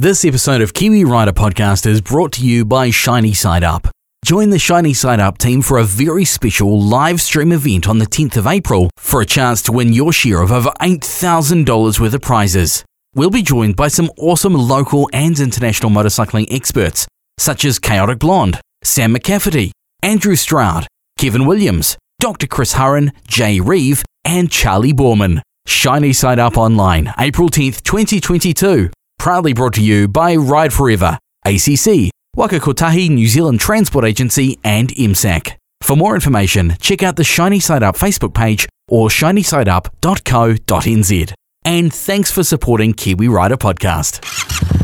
This episode of Kiwi Rider Podcast is brought to you by Shiny Side Up. Join the Shiny Side Up team for a very special live stream event on the 10th of April for a chance to win your share of over $8,000 worth of prizes. We'll be joined by some awesome local and international motorcycling experts, such as Chaotic Blonde, Sam McCafferty, Andrew Stroud, Kevin Williams, Dr. Chris Hurren, Jay Reeve, and Charley Boorman. Shiny Side Up Online, April 10th, 2022. Proudly brought to you by Ride Forever, ACC, Waka Kotahi New Zealand Transport Agency, and MSAC. For more information, check out the Shiny Side Up Facebook page or shinysideup.co.nz. And thanks for supporting Kiwi Rider Podcast.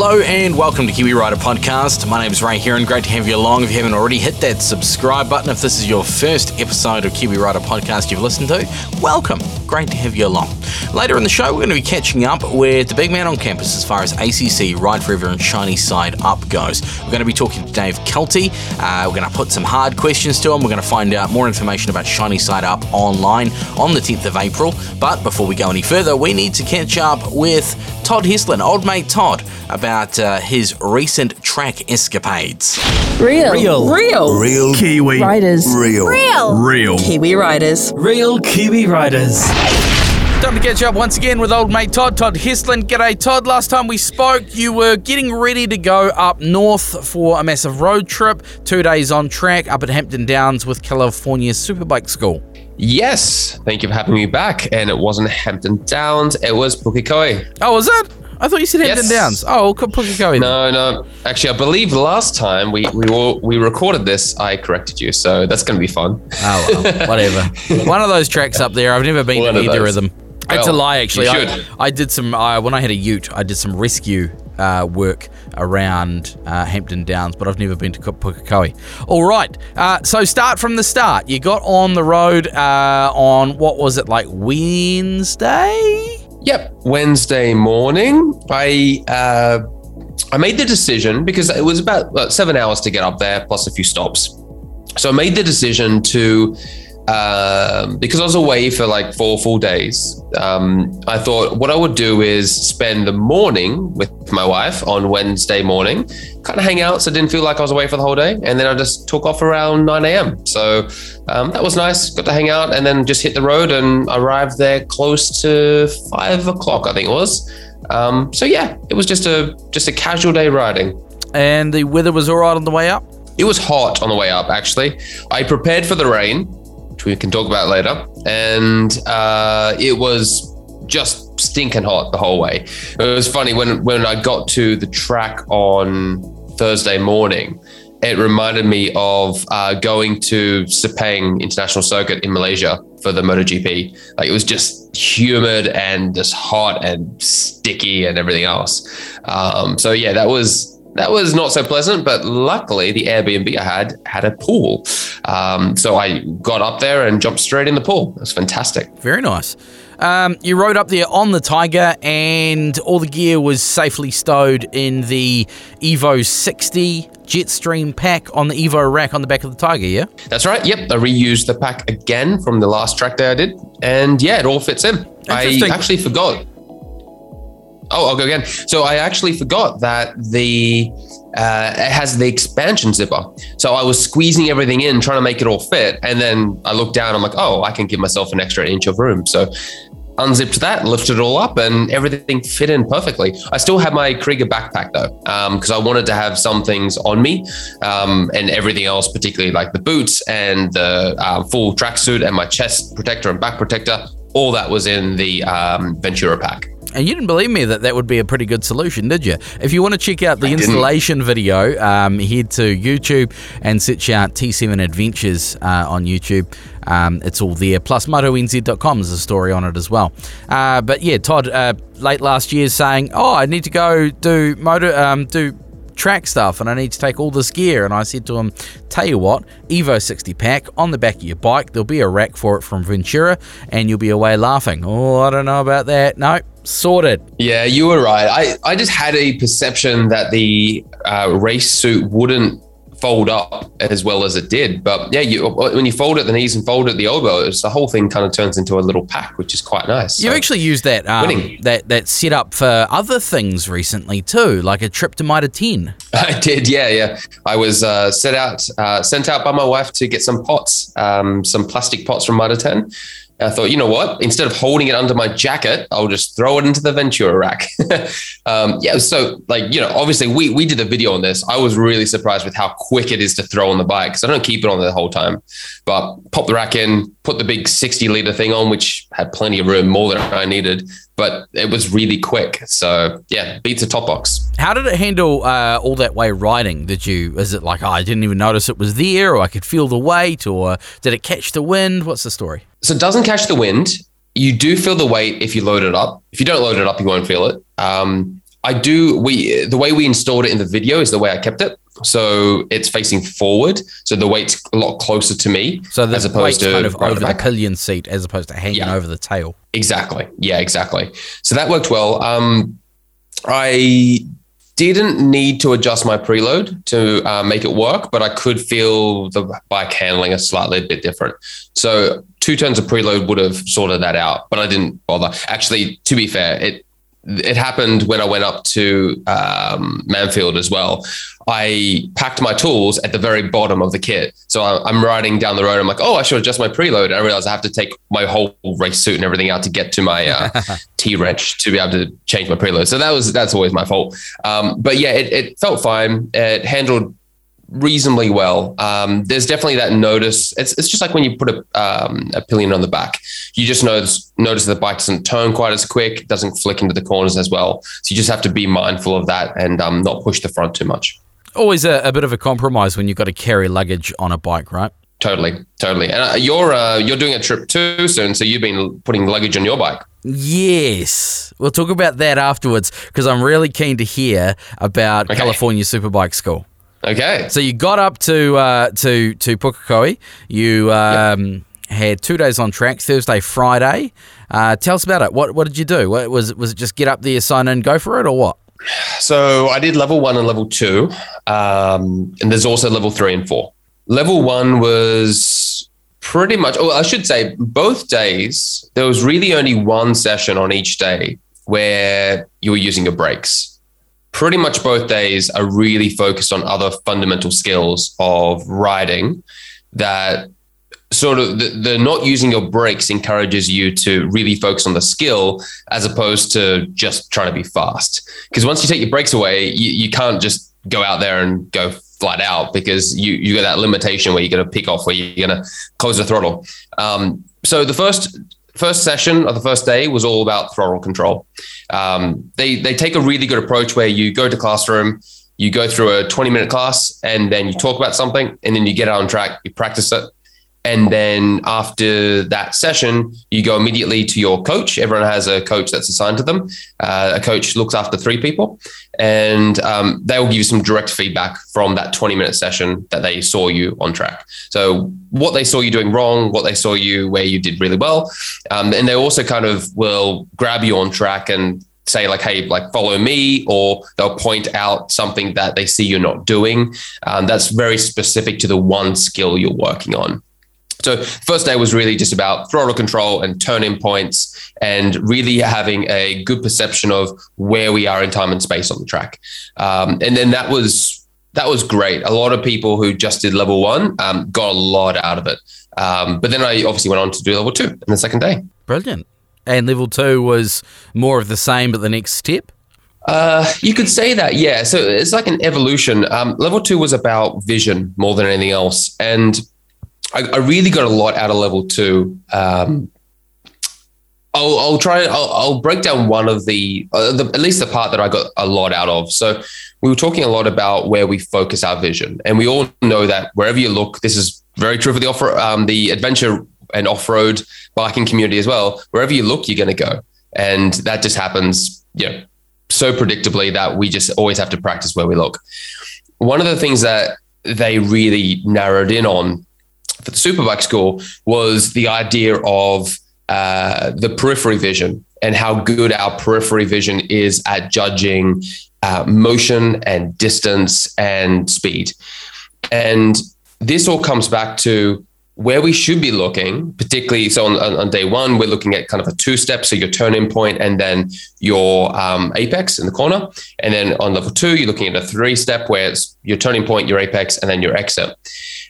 Hello and welcome to Kiwi Rider Podcast. My name is Ray Heron. Great to have you along. If you haven't already, hit that subscribe button. If this is your first episode of Kiwi Rider Podcast you've listened to, welcome. Great to have you along. Later in the show, we're going to be catching up with the big man on campus as far as ACC, Ride Forever, and Shiny Side Up goes. We're going to be talking to Dave Kelty. Uh, we're going to put some hard questions to him. We're going to find out more information about Shiny Side Up online on the 10th of April. But before we go any further, we need to catch up with Todd Heslin, old mate Todd, about uh, his recent track escapades. Real. Real. Real. Real Kiwi. Riders. Real. Real. Real. Kiwi Riders. Real Kiwi Riders. Time to catch up once again with old mate Todd, Todd Heslin. G'day, Todd. Last time we spoke, you were getting ready to go up north for a massive road trip, two days on track up at Hampton Downs with California Superbike School. Yes, thank you for having me back. And it wasn't Hampton Downs, it was Pukekohe. Oh, was it? I thought you said Hampton Yes. Downs. Oh, Pukekohe. No, no. Actually, I believe last time we we all, we recorded this, I corrected you, so that's going to be fun. Oh, well, whatever. One of those tracks up there. I've never been One to either those. of them. it's a lie, actually. you I, should. I did some, uh, when I had a ute, I did some rescue uh, work around uh, Hampton Downs, but I've never been to Pukekohe. All right. Uh, so start from the start. You got on the road uh, on, what was it, like Wednesday? Yep, Wednesday morning, I uh, I made the decision because it was about uh, seven hours to get up there plus a few stops. So I made the decision to um, because I was away for like four full days. Um, I thought what I would do is spend the morning with my wife on Wednesday morning, kind of hang out, so I didn't feel like I was away for the whole day, and then I just took off around 9 a.m. So um, that was nice. Got to hang out, and then just hit the road and arrived there close to five o'clock, I think it was. Um, so yeah, it was just a just a casual day riding. And the weather was all right on the way up? It was hot on the way up, actually. I prepared for the rain, which we can talk about later. And uh, it was just stinking hot the whole way. It was funny when, when I got to the track on Thursday morning, it reminded me of uh, going to Sepang International Circuit in Malaysia for the MotoGP. Like it was just humid and just hot and sticky and everything else. Um, so yeah, that was that was not so pleasant, but luckily the Airbnb I had had a pool. Um, so I got up there and jumped straight in the pool. It was fantastic. Very nice. Um, you rode up there on the Tiger, and all the gear was safely stowed in the Evo 60 Jetstream pack on the Evo rack on the back of the Tiger, yeah? That's right. Yep. I reused the pack again from the last track day I did. And yeah, it all fits in. I actually forgot. Oh, I'll go again. So I actually forgot that the uh, it has the expansion zipper. So I was squeezing everything in, trying to make it all fit. And then I looked down, I'm like, oh, I can give myself an extra inch of room. So unzipped that, lifted it all up, and everything fit in perfectly. I still have my Kriega backpack though, because I wanted to have some things on me, um, and everything else, particularly like the boots and the uh, full tracksuit and my chest protector and back protector. All that was in the um, Ventura pack. And you didn't believe me that that would be a pretty good solution, did you? If you want to check out the I didn't. installation video, um, head to YouTube and search out T7 Adventures uh, on YouTube. Um, it's all there. Plus, motonz.com is a story on it as well. Uh, but yeah, Todd, uh, late last year saying, "Oh, I need to go do motor, um, do track stuff, and I need to take all this gear." And I said to him, "Tell you what, Evo 60 pack on the back of your bike. There'll be a rack for it from Ventura, and you'll be away laughing." Oh, I don't know about that. No, Sorted. Yeah, you were right. I, I just had a perception that the uh, race suit wouldn't fold up as well as it did. But yeah, you when you fold at the knees and fold at the elbows, the whole thing kind of turns into a little pack, which is quite nice. You So- actually used that um, that that setup for other things recently too, like a trip to Mitre 10. I did, yeah, yeah. I was uh, set out, uh, sent out by my wife to get some pots, um, some plastic pots from Mitre 10. I thought, you know what? Instead of holding it under my jacket, I'll just throw it into the Ventura rack. um, yeah, so like you know, obviously we we did a video on this. I was really surprised with how quick it is to throw on the bike because I don't keep it on the whole time. But pop the rack in, put the big sixty liter thing on, which had plenty of room, more than I needed. But it was really quick. So yeah, beats a top box. How did it handle uh, all that way riding? Did you? Is it like oh, I didn't even notice it was there, or I could feel the weight, or did it catch the wind? What's the story? So it doesn't catch the wind. You do feel the weight if you load it up. If you don't load it up, you won't feel it. Um, I do. We the way we installed it in the video is the way I kept it. So it's facing forward. So the weight's a lot closer to me. So the as opposed to kind of over the back. pillion seat as opposed to hanging Yeah. over the tail. Exactly. Yeah, exactly. So that worked well. Um, I didn't need to adjust my preload to uh, make it work, but I could feel the bike handling a slightly bit different. So two turns of preload would have sorted that out, but I didn't bother. Actually, to be fair, it it happened when I went up to um, Manfield as well. I packed my tools at the very bottom of the kit. So I'm riding down the road. I'm like, oh, I should adjust my preload. And I realized I have to take my whole race suit and everything out to get to my uh, T wrench to be able to change my preload. So that was that's always my fault. Um, but yeah, it, it felt fine. It handled reasonably well. Um, there's definitely that notice. It's, it's just like when you put a, um, a pillion on the back, you just notice notice the bike doesn't turn quite as quick, doesn't flick into the corners as well. So you just have to be mindful of that and um, not push the front too much. Always a, a bit of a compromise when you've got to carry luggage on a bike, right? Totally, totally. And uh, you're uh, you're doing a trip too soon, so you've been putting luggage on your bike. Yes. We'll talk about that afterwards because I'm really keen to hear about Okay. California Superbike School. Okay. So you got up to uh, to to Pukekohe. You um, had two days on track, Thursday, Friday. Uh, tell us about it. What what did you do? What, was it was it just get up there, sign in, go for it, or what? So I did level one and level two, um, and there's also level three and four. Level one was pretty much. Oh, I should say both days there was really only one session on each day where you were using your brakes. Pretty much both days are really focused on other fundamental skills of riding that sort of the, the not using your brakes encourages you to really focus on the skill as opposed to just trying to be fast. Because once you take your brakes away, you, you can't just go out there and go flat out because you you got that limitation where you're going to pick off where you're going to close the throttle. Um, so the first first session of the first day was all about throttle control. Um, they they take a really good approach where you go to classroom, you go through a 20 minute class, and then you talk about something, and then you get on track, you practice it, and then after that session, you go immediately to your coach. Everyone has a coach that's assigned to them. Uh, a coach looks after three people, and um, they will give you some direct feedback from that 20 minute session that they saw you on track. So, what they saw you doing wrong, what they saw you where you did really well. Um, and they also kind of will grab you on track and say like hey like follow me or they'll point out something that they see you're not doing um, that's very specific to the one skill you're working on so first day was really just about throttle control and turn in points and really having a good perception of where we are in time and space on the track. Um, and then that was that was great. A lot of people who just did level one um, got a lot out of it. Um, but then I obviously went on to do level two in the second day. Brilliant. And level two was more of the same, but the next step. Uh, you could say that, yeah. So it's like an evolution. Um, level two was about vision more than anything else, and I, I really got a lot out of level two. Um, I'll, I'll try. I'll, I'll break down one of the, uh, the, at least the part that I got a lot out of. So we were talking a lot about where we focus our vision, and we all know that wherever you look, this is very true for the off um, the adventure and off road biking community as well. Wherever you look, you're going to go, and that just happens. You know, so predictably that we just always have to practice where we look. One of the things that they really narrowed in on for the Superbike school was the idea of uh, the periphery vision and how good our periphery vision is at judging uh, motion and distance and speed. And this all comes back to where we should be looking, particularly so on, on, day one, we're looking at kind of a two step, so your turning point and then your um, apex in the corner. And then on level two, you're looking at a three step where it's your turning point, your apex, and then your exit.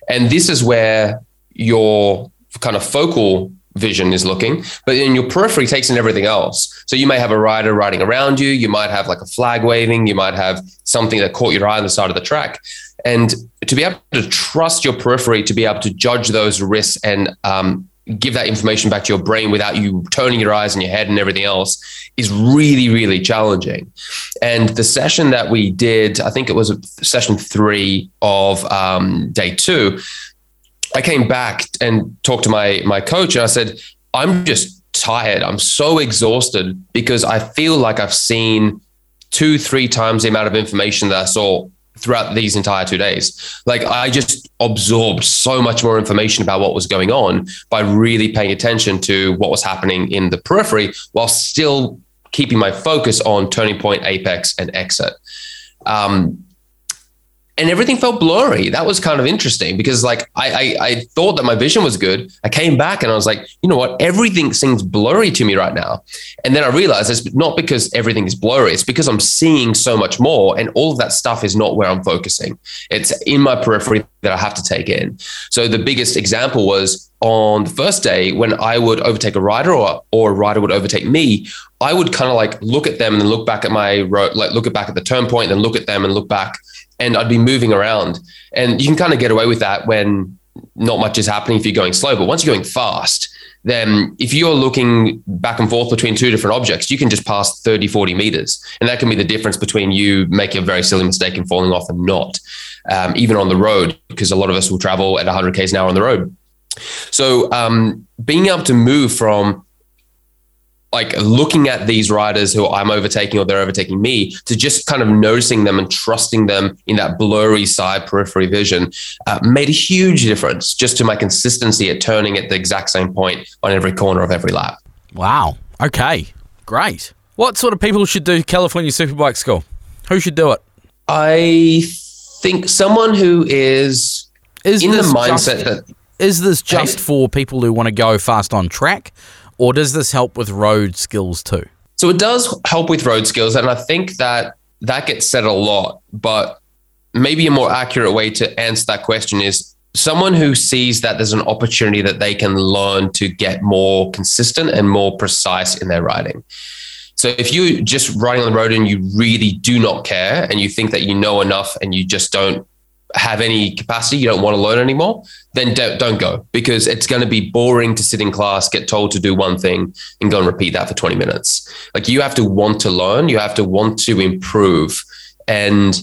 And this is where your kind of focal vision is looking, but then your periphery takes in everything else. So you may have a rider riding around you, you might have like a flag waving, you might have something that caught your eye on the side of the track. And to be able to trust your periphery to be able to judge those risks and um, give that information back to your brain without you turning your eyes and your head and everything else is really, really challenging. And the session that we did, I think it was session three of um, day two, I came back and talked to my my coach and I said, I'm just tired. I'm so exhausted because I feel like I've seen two, three times the amount of information that I saw throughout these entire two days. Like I just absorbed so much more information about what was going on by really paying attention to what was happening in the periphery while still keeping my focus on turning point, apex, and exit. Um, and everything felt blurry. That was kind of interesting because like I, I, I thought that my vision was good. I came back and I was like, you know what? Everything seems blurry to me right now. And then I realized it's not because everything is blurry. It's because I'm seeing so much more, and all of that stuff is not where I'm focusing. It's in my periphery that I have to take in. So the biggest example was on the first day when I would overtake a rider or or a rider would overtake me. I would kind of like look at them and then look back at my road, like look at back at the turn point, and look at them and look back and I'd be moving around. And you can kind of get away with that when not much is happening if you're going slow. But once you're going fast, then if you're looking back and forth between two different objects, you can just pass 30, 40 meters. And that can be the difference between you making a very silly mistake and falling off and not, um, even on the road, because a lot of us will travel at 100 Ks an hour on the road. So um, being able to move from like looking at these riders who I'm overtaking or they're overtaking me to just kind of noticing them and trusting them in that blurry side periphery vision uh, made a huge difference just to my consistency at turning at the exact same point on every corner of every lap. Wow. Okay. Great. What sort of people should do California Superbike School? Who should do it? I think someone who is, is in the mindset just, that. Is this just for people who want to go fast on track? Or does this help with road skills too? So it does help with road skills, and I think that that gets said a lot. But maybe a more accurate way to answer that question is someone who sees that there's an opportunity that they can learn to get more consistent and more precise in their riding. So if you're just riding on the road and you really do not care and you think that you know enough and you just don't have any capacity, you don't want to learn anymore, then don't, don't go because it's going to be boring to sit in class, get told to do one thing and go and repeat that for 20 minutes. Like you have to want to learn, you have to want to improve. And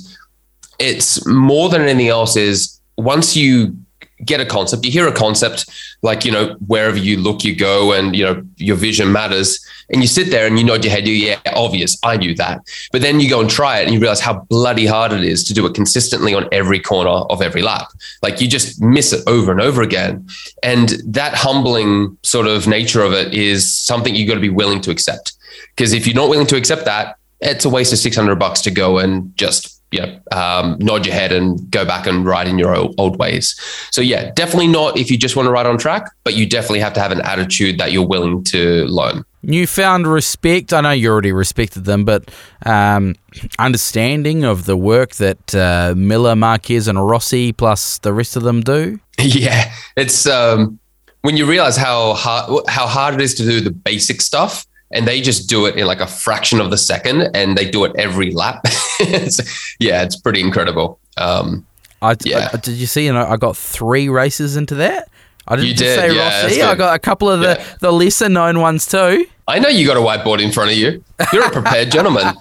it's more than anything else is once you get a concept, you hear a concept, like, you know, wherever you look, you go and, you know, your vision matters and you sit there and you nod your head, you yeah, obvious, I knew that. But then you go and try it and you realize how bloody hard it is to do it consistently on every corner of every lap. Like you just miss it over and over again. And that humbling sort of nature of it is something you've got to be willing to accept. Because if you're not willing to accept that, it's a waste of 600 bucks to go and just you know, um, nod your head and go back and ride in your old, ways. So yeah, definitely not if you just want to ride on track, but you definitely have to have an attitude that you're willing to learn newfound respect. I know you already respected them, but um, understanding of the work that uh, Miller, Marquez, and Rossi plus the rest of them do. Yeah, it's um, when you realize how hard how hard it is to do the basic stuff, and they just do it in like a fraction of the second, and they do it every lap. it's, yeah, it's pretty incredible. Um, I, yeah. I, did you see? You know, I got three races into that. I didn't you did, say yeah, Rossi. I got a couple of the, yeah. the lesser known ones too. I know you got a whiteboard in front of you. You're a prepared gentleman.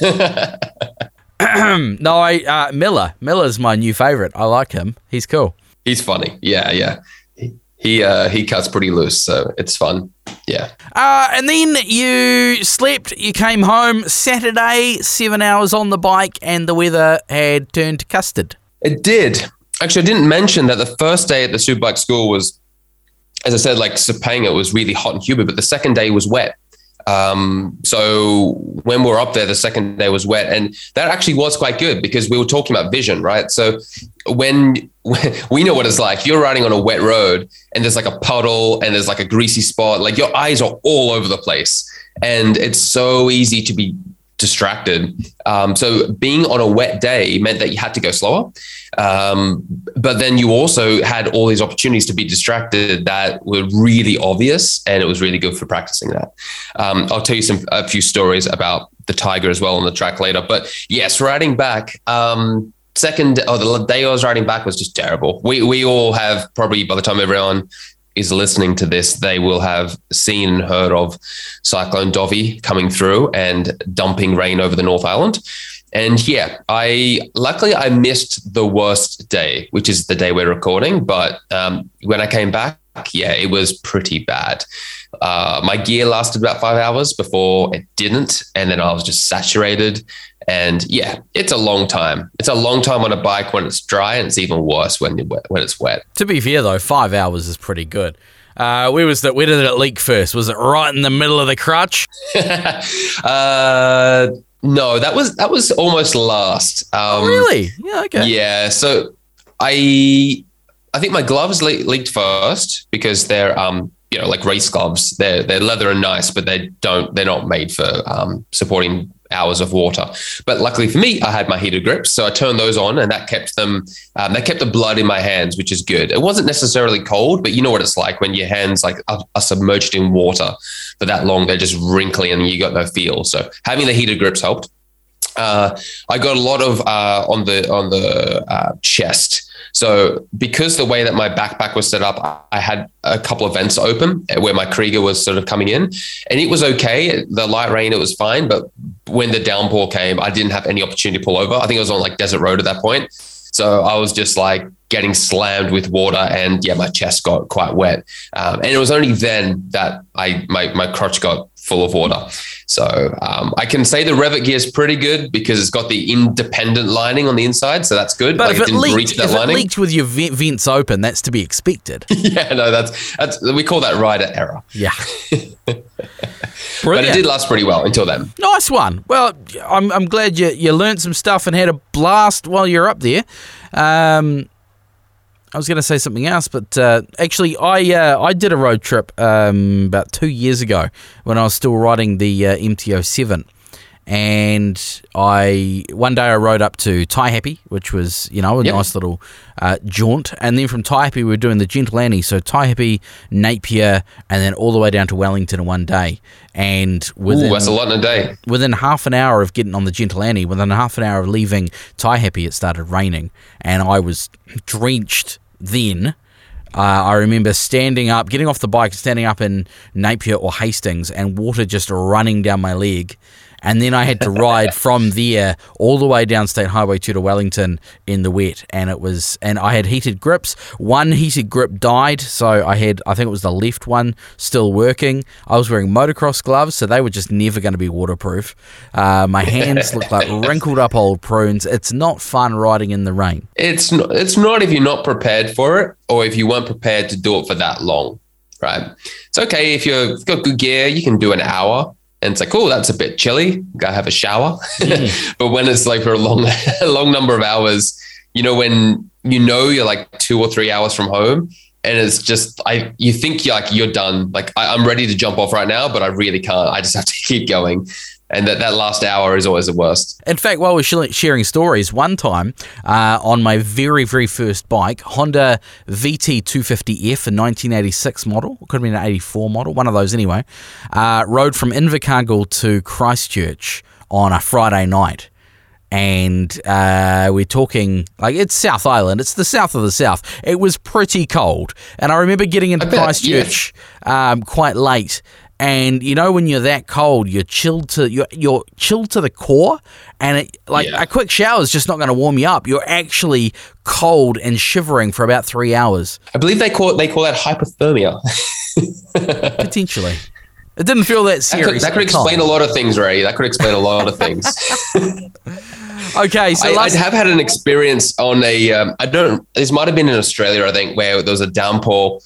no, I uh, Miller. Miller's my new favorite. I like him. He's cool. He's funny. Yeah, yeah. He uh, he cuts pretty loose, so it's fun. Yeah. Uh, and then you slept. You came home Saturday, seven hours on the bike, and the weather had turned to custard. It did. Actually, I didn't mention that the first day at the Superbike school was as I said, like Sepang, it was really hot and humid, but the second day was wet. Um, so when we were up there, the second day was wet, and that actually was quite good because we were talking about vision, right? So when, when we know what it's like, you're riding on a wet road and there's like a puddle and there's like a greasy spot, like your eyes are all over the place, and it's so easy to be distracted. Um, so being on a wet day meant that you had to go slower. Um, but then you also had all these opportunities to be distracted that were really obvious, and it was really good for practicing that. Um, I'll tell you some a few stories about the tiger as well on the track later. But yes, riding back. Um, second, or oh, the day I was riding back was just terrible. We we all have probably by the time everyone is listening to this, they will have seen and heard of Cyclone Dovi coming through and dumping rain over the North Island. And yeah, I luckily I missed the worst day, which is the day we're recording. But um, when I came back, yeah, it was pretty bad. Uh, my gear lasted about five hours before it didn't, and then I was just saturated. And yeah, it's a long time. It's a long time on a bike when it's dry, and it's even worse when when it's wet. To be fair, though, five hours is pretty good. Uh, where was that? Where did it leak first? Was it right in the middle of the crutch? uh, no, that was that was almost last. Um, oh, really? Yeah. Okay. Yeah. So I I think my gloves le- leaked first because they're um you know like race gloves. They're they're leather and nice, but they don't they're not made for um, supporting hours of water. But luckily for me, I had my heated grips, so I turned those on, and that kept them. Um, they kept the blood in my hands, which is good. It wasn't necessarily cold, but you know what it's like when your hands like are, are submerged in water for that long. They're just wrinkly, and you got no feel. So having the heated grips helped. Uh, I got a lot of uh, on the on the uh, chest. So because the way that my backpack was set up, I had a couple of vents open where my Kriega was sort of coming in, and it was okay. The light rain, it was fine, but when the downpour came, I didn't have any opportunity to pull over. I think it was on like desert road at that point. So I was just like getting slammed with water, and yeah, my chest got quite wet. Um, and it was only then that I my my crotch got full of water. So um, I can say the Revit gear is pretty good because it's got the independent lining on the inside, so that's good. But like if it, it leaked, if lining. it leaked with your vents open, that's to be expected. yeah, no, that's that's we call that rider error. Yeah. but it did last pretty well until then. Nice one. Well, I'm, I'm glad you, you learned some stuff and had a blast while you're up there. Um, I was going to say something else, but uh, actually, I uh, I did a road trip um, about two years ago when I was still riding the uh, MT07, and I one day I rode up to Taihape, which was you know a yep. nice little uh, jaunt, and then from Taihape we were doing the Gentle Annie, so Taihape, Napier, and then all the way down to Wellington in one day. And within Ooh, that's a lot in a day. Within half an hour of getting on the Gentle Annie, within half an hour of leaving Taihape, it started raining, and I was drenched. Then uh, I remember standing up, getting off the bike, standing up in Napier or Hastings, and water just running down my leg and then I had to ride from there all the way down State Highway 2 to Wellington in the wet. And it was, and I had heated grips. One heated grip died, so I had, I think it was the left one still working. I was wearing motocross gloves, so they were just never going to be waterproof. Uh, my hands looked like wrinkled up old prunes. It's not fun riding in the rain. It's not, it's not if you're not prepared for it or if you weren't prepared to do it for that long right? It's okay if you've got good gear, you can do an hour. And it's like, oh, that's a bit chilly. Go have a shower. Mm. but when it's like for a long, a long number of hours, you know, when you know you're like two or three hours from home, and it's just I, you think you're like you're done. Like I, I'm ready to jump off right now, but I really can't. I just have to keep going and that, that last hour is always the worst. In fact, while we're sharing stories, one time uh, on my very, very first bike, Honda VT250F, a 1986 model, could have been an 84 model, one of those anyway, uh, rode from Invercargill to Christchurch on a Friday night. And uh, we're talking like it's South Island. It's the south of the south. It was pretty cold, and I remember getting into Christchurch yeah. um, quite late and you know when you're that cold you're chilled to you're, you're chilled to the core. And it like yeah. a quick shower is just not going to warm you up. You're actually cold and shivering for about three hours. I believe they call it they call that hypothermia. Potentially. It didn't feel that serious that could, that could explain a lot of things ray. That could explain a lot of things. Okay so I, I, have had an experience on a um, I don't this might have been in australia i think where there was a downpour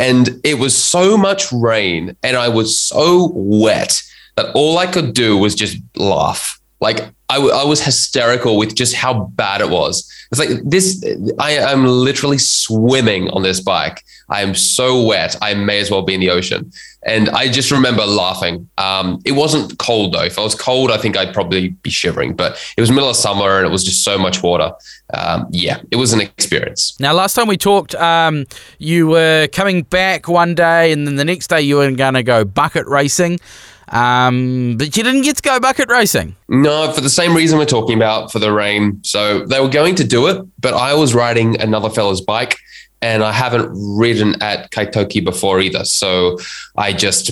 And it was so much rain and I was so wet that all I could do was just laugh. Like I, w- I was hysterical with just how bad it was. It's like this, I am literally swimming on this bike. I am so wet. I may as well be in the ocean. And I just remember laughing. Um, it wasn't cold though. If I was cold, I think I'd probably be shivering, but it was middle of summer and it was just so much water. Um, yeah, it was an experience. Now, last time we talked, um, you were coming back one day, and then the next day you were going to go bucket racing. Um, but you didn't get to go bucket racing. No, for the same reason we're talking about for the rain. So they were going to do it, but I was riding another fella's bike and I haven't ridden at Kaitoke before either. So I just,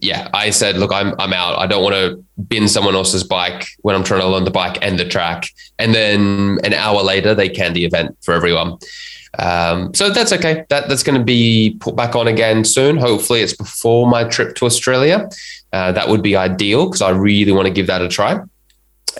yeah, I said, look, I'm, I'm out. I don't want to bin someone else's bike when I'm trying to learn the bike and the track. And then an hour later, they can the event for everyone. Um, so that's okay. That that's going to be put back on again soon. Hopefully, it's before my trip to Australia. Uh, that would be ideal because I really want to give that a try.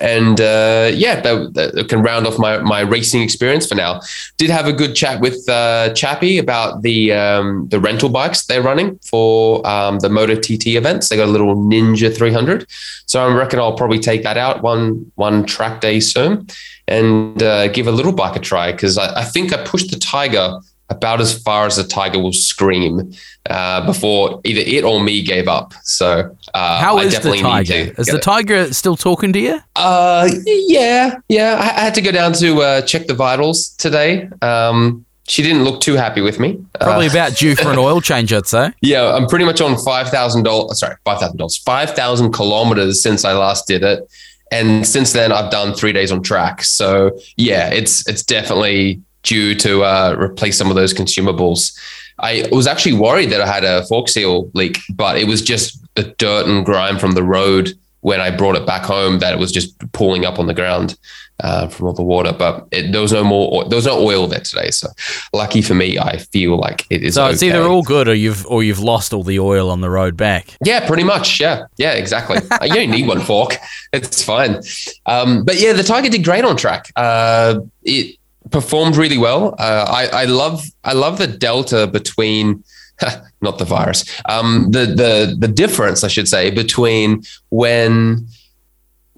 And uh, yeah, that, that, can round off my, my racing experience for now. Did have a good chat with uh, Chappie about the um, the rental bikes they're running for um, the Moto TT events. They got a little Ninja 300, so I reckon I'll probably take that out one one track day soon and uh, give a little bike a try because I, I think I pushed the Tiger about as far as the tiger will scream uh, before either it or me gave up. So uh, how is the tiger? Is the it. tiger still talking to you? Uh, yeah, yeah. I, I had to go down to uh, check the vitals today. Um, she didn't look too happy with me. Probably uh, about due for an oil change, I'd say. Yeah, I'm pretty much on five thousand dollars. Sorry, five thousand dollars, five thousand kilometers since I last did it, and since then I've done three days on track. So yeah, it's it's definitely due to uh, replace some of those consumables. I was actually worried that I had a fork seal leak, but it was just the dirt and grime from the road when I brought it back home that it was just pooling up on the ground uh, from all the water. But it, there was no more, there was no oil there today. So lucky for me, I feel like it is. So it's either all good or you've or you've lost all the oil on the road back. Yeah, pretty much. Yeah, yeah, exactly. you don't need one fork; it's fine. Um, but yeah, the Tiger did great on track. Uh, it performed really well. Uh, I, I love I love the delta between not the virus um, the the the difference I should say between when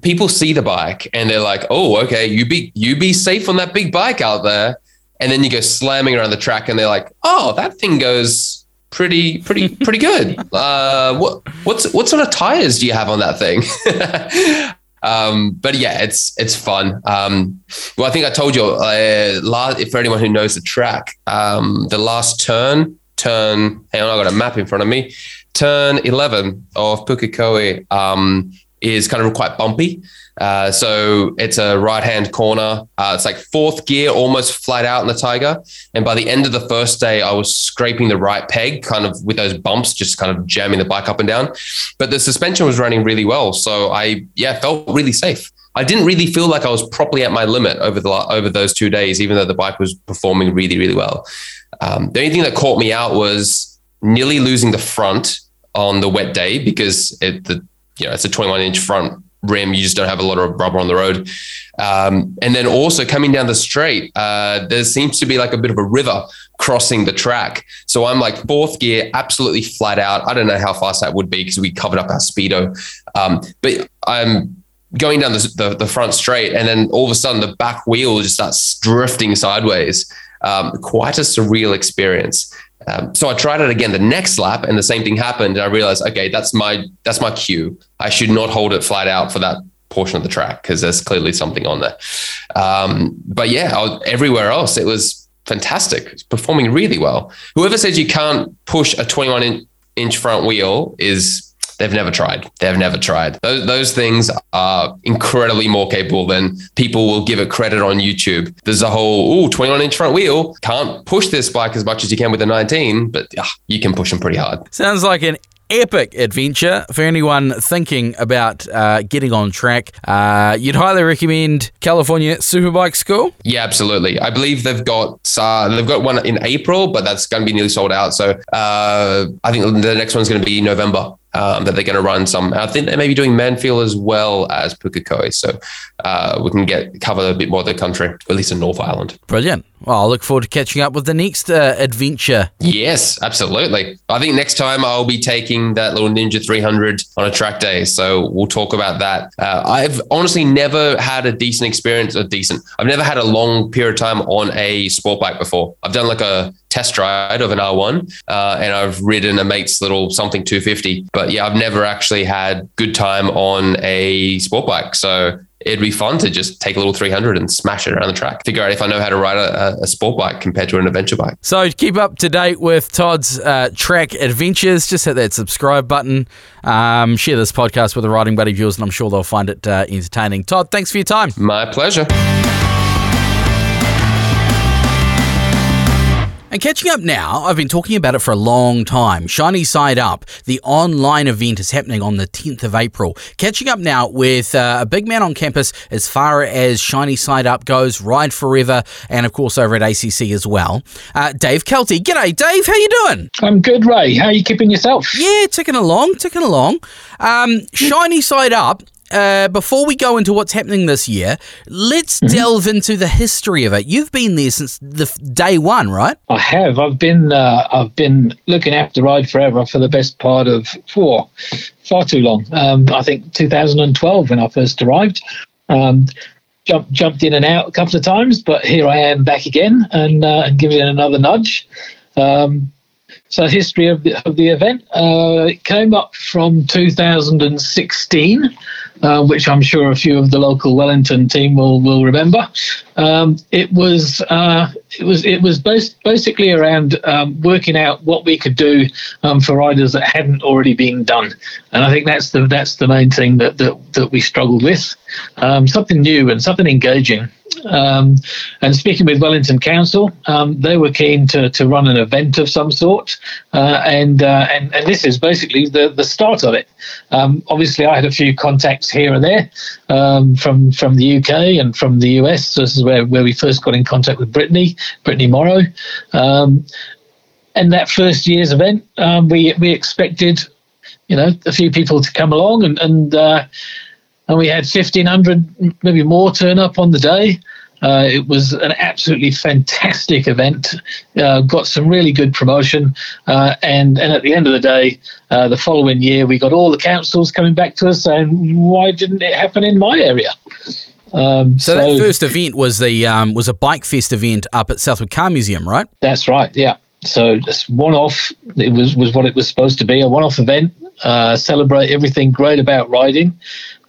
people see the bike and they're like oh okay you be you be safe on that big bike out there. And then you go slamming around the track and they're like oh that thing goes pretty pretty pretty good. Uh, what what's what sort of tires do you have on that thing um, but yeah, it's it's fun. Um, well, I think I told you uh, last, for anyone who knows the track, um, the last turn, turn. Hang on, I got a map in front of me. Turn eleven of Pukekohe um, is kind of quite bumpy. Uh, so it's a right hand corner. Uh, it's like fourth gear, almost flat out in the Tiger. And by the end of the first day, I was scraping the right peg, kind of with those bumps, just kind of jamming the bike up and down. But the suspension was running really well. So I, yeah, felt really safe. I didn't really feel like I was properly at my limit over the over those two days, even though the bike was performing really, really well. Um, the only thing that caught me out was nearly losing the front on the wet day because it, the you know it's a 21 inch front rim. You just don't have a lot of rubber on the road. Um, and then also coming down the straight, uh, there seems to be like a bit of a river crossing the track. So I'm like fourth gear, absolutely flat out. I don't know how fast that would be because we covered up our speedo. Um, but I'm going down the, the, the, front straight, and then all of a sudden the back wheel just starts drifting sideways. Um, quite a surreal experience. Um, so I tried it again the next lap, and the same thing happened. And I realized, okay, that's my that's my cue. I should not hold it flat out for that portion of the track because there's clearly something on there. Um, but yeah, everywhere else it was fantastic. It's performing really well. Whoever says you can't push a 21 inch front wheel is They've never tried. They've never tried. Those, those things are incredibly more capable than people will give it credit on YouTube. There's a whole, ooh, 21 inch front wheel. Can't push this bike as much as you can with a 19, but uh, you can push them pretty hard. Sounds like an epic adventure for anyone thinking about uh, getting on track. Uh, you'd highly recommend California Superbike School. Yeah, absolutely. I believe they've got uh, they've got one in April, but that's going to be nearly sold out. So uh, I think the next one's going to be November. Um, that they're going to run some. I think they may be doing Manfield as well as Pukekohe, so uh, we can get cover a bit more of the country, at least in North Island. Brilliant. Well, I'll look forward to catching up with the next uh, adventure. Yes, absolutely. I think next time I'll be taking that little Ninja 300 on a track day, so we'll talk about that. Uh, I've honestly never had a decent experience, a decent. I've never had a long period of time on a sport bike before. I've done like a test ride of an R1, uh, and I've ridden a mate's little something 250. But yeah, I've never actually had good time on a sport bike. So it'd be fun to just take a little 300 and smash it around the track. Figure out if I know how to ride a, a sport bike compared to an adventure bike. So keep up to date with Todd's uh, track adventures, just hit that subscribe button. Um, share this podcast with a riding buddy of yours, and I'm sure they'll find it uh, entertaining. Todd, thanks for your time. My pleasure. And catching up now, I've been talking about it for a long time. Shiny Side Up, the online event is happening on the 10th of April. Catching up now with uh, a big man on campus as far as Shiny Side Up goes, Ride Forever, and of course over at ACC as well. Uh, Dave Kelty. G'day, Dave. How you doing? I'm good, Ray. How are you keeping yourself? Yeah, ticking along, ticking along. Um, Shiny Side Up uh, before we go into what's happening this year, let's mm-hmm. delve into the history of it. You've been there since the day one, right? I have. I've been uh, I've been looking after Ride Forever for the best part of four, far too long. Um, I think 2012 when I first arrived. Um, jumped jumped in and out a couple of times, but here I am back again and uh, and giving it another nudge. Um, so, history of the, of the event uh, it came up from 2016 uh, which I'm sure a few of the local Wellington team will will remember. Um, it was uh, it was it was bas- basically around um, working out what we could do um, for riders that hadn't already been done, and I think that's the that's the main thing that that, that we struggled with, um, something new and something engaging. Um, and speaking with Wellington Council, um, they were keen to, to run an event of some sort, uh, and, uh, and and this is basically the, the start of it. Um, obviously, I had a few contacts here and there um, from from the UK and from the US. This is where, where we first got in contact with Brittany, Brittany Morrow. Um, and that first year's event, um, we we expected, you know, a few people to come along and and. Uh, and we had 1,500, maybe more, turn up on the day. Uh, it was an absolutely fantastic event. Uh, got some really good promotion, uh, and and at the end of the day, uh, the following year, we got all the councils coming back to us saying, "Why didn't it happen in my area?" Um, so, so, that first event was the um, was a bike fest event up at Southward Car Museum, right? That's right. Yeah. So this one off. It was was what it was supposed to be a one off event. Uh, celebrate everything great about riding,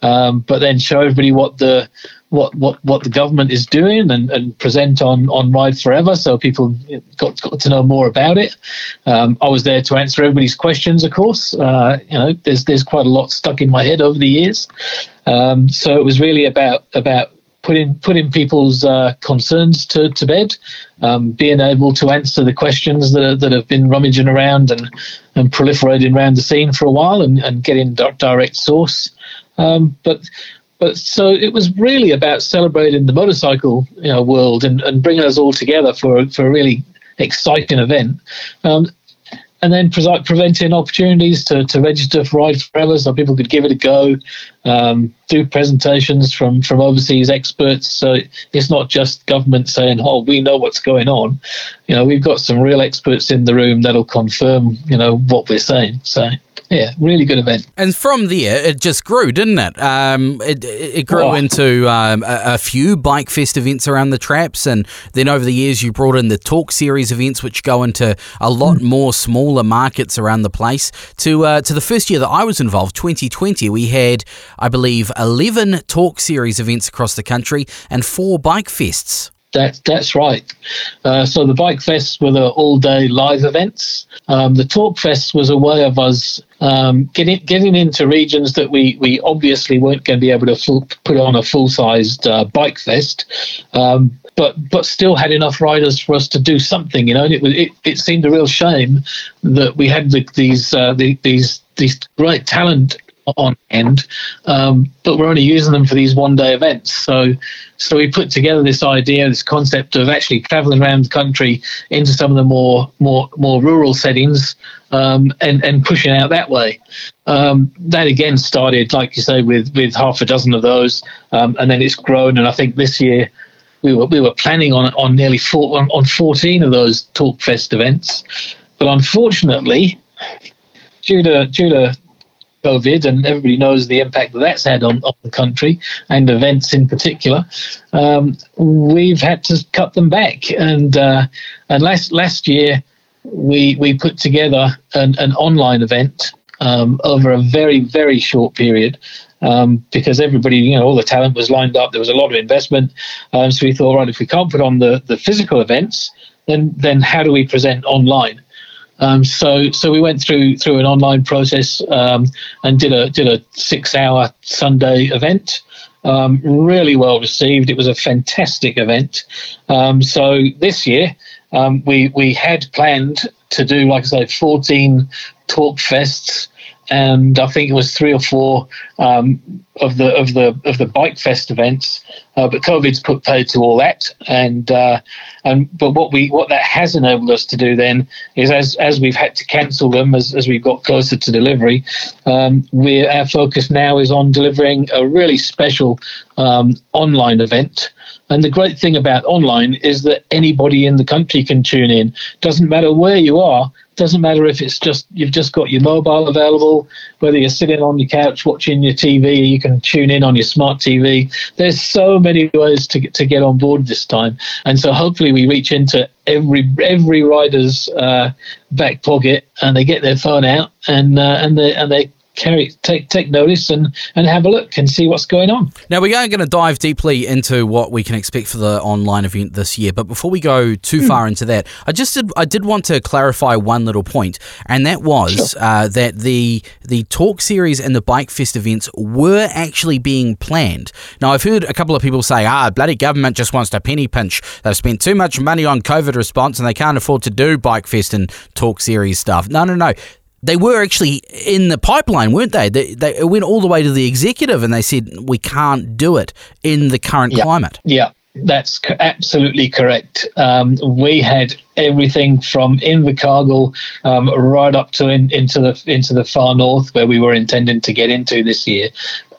um, but then show everybody what the what what what the government is doing and, and present on on Ride Forever, so people got got to know more about it. Um, I was there to answer everybody's questions, of course. Uh, you know, there's there's quite a lot stuck in my head over the years, um, so it was really about about putting putting people's uh, concerns to, to bed, um, being able to answer the questions that, that have been rummaging around and, and proliferating around the scene for a while, and, and getting direct source. Um, but but so it was really about celebrating the motorcycle you know, world and, and bringing us all together for for a really exciting event. Um, and then pre- preventing opportunities to, to register for Ride Forever so people could give it a go, um, do presentations from, from overseas experts. So it's not just government saying, oh, we know what's going on. You know, we've got some real experts in the room that'll confirm, you know, what we're saying. So yeah, really good event. And from there, it just grew, didn't it? Um, it, it grew oh. into um, a, a, few bike fest events around the traps, and then over the years, you brought in the talk series events, which go into a lot mm. more smaller markets around the place. To uh, to the first year that I was involved, 2020, we had, I believe, 11 talk series events across the country and four bike fests. That, that's right. Uh, so the bike fests were the all-day live events. Um, the talk fest was a way of us um, getting getting into regions that we we obviously weren't going to be able to full, put on a full-sized uh, bike fest. Um, but but still had enough riders for us to do something, you know. And it it, it seemed a real shame that we had the, these uh, the, these these great talent on end, um, but we're only using them for these one day events. So, so we put together this idea, this concept of actually traveling around the country into some of the more more more rural settings um, and and pushing out that way. Um, that again started, like you say, with with half a dozen of those, um, and then it's grown. And I think this year we were we were planning on on nearly four, on, on 14 of those Talkfest events, but unfortunately, due to due to COVID, and everybody knows the impact that that's had on, on the country and events in particular. Um, we've had to cut them back, and uh, and last last year we we put together an, an online event um, over a very very short period. Um, because everybody, you know, all the talent was lined up. There was a lot of investment, um, so we thought, right, if we can't put on the, the physical events, then then how do we present online? Um, so so we went through through an online process um, and did a did a six hour Sunday event. Um, really well received. It was a fantastic event. Um, so this year um, we we had planned to do like I say 14 talk fests and I think it was three or four um, of the of the of the bike fest events. Uh, but COVID's put paid to all that, and uh, and but what we what that has enabled us to do then is as as we've had to cancel them as as we've got closer to delivery, um, we our focus now is on delivering a really special um, online event. And the great thing about online is that anybody in the country can tune in. Doesn't matter where you are doesn't matter if it's just you've just got your mobile available, whether you're sitting on your couch watching your TV, you can tune in on your smart TV. There's so many ways to get to get on board this time, and so hopefully we reach into every every rider's uh, back pocket and they get their phone out and uh, and they and they carry take take notice and and have a look and see what's going on. Now we are going to dive deeply into what we can expect for the online event this year, but before we go too mm. far into that, I just did I did want to clarify one little point, and that was sure. uh, that the the talk series and the bike fest events were actually being planned. Now I've heard a couple of people say, ah, bloody government just wants to penny pinch. They've spent too much money on COVID response and they can't afford to do bike fest and talk series stuff. No, no, no they were actually in the pipeline, weren't they? They, they went all the way to the executive and they said, we can't do it in the current yeah. climate. Yeah, that's absolutely correct. Um, we had everything from Invercargill um, right up to in, into the into the far north where we were intending to get into this year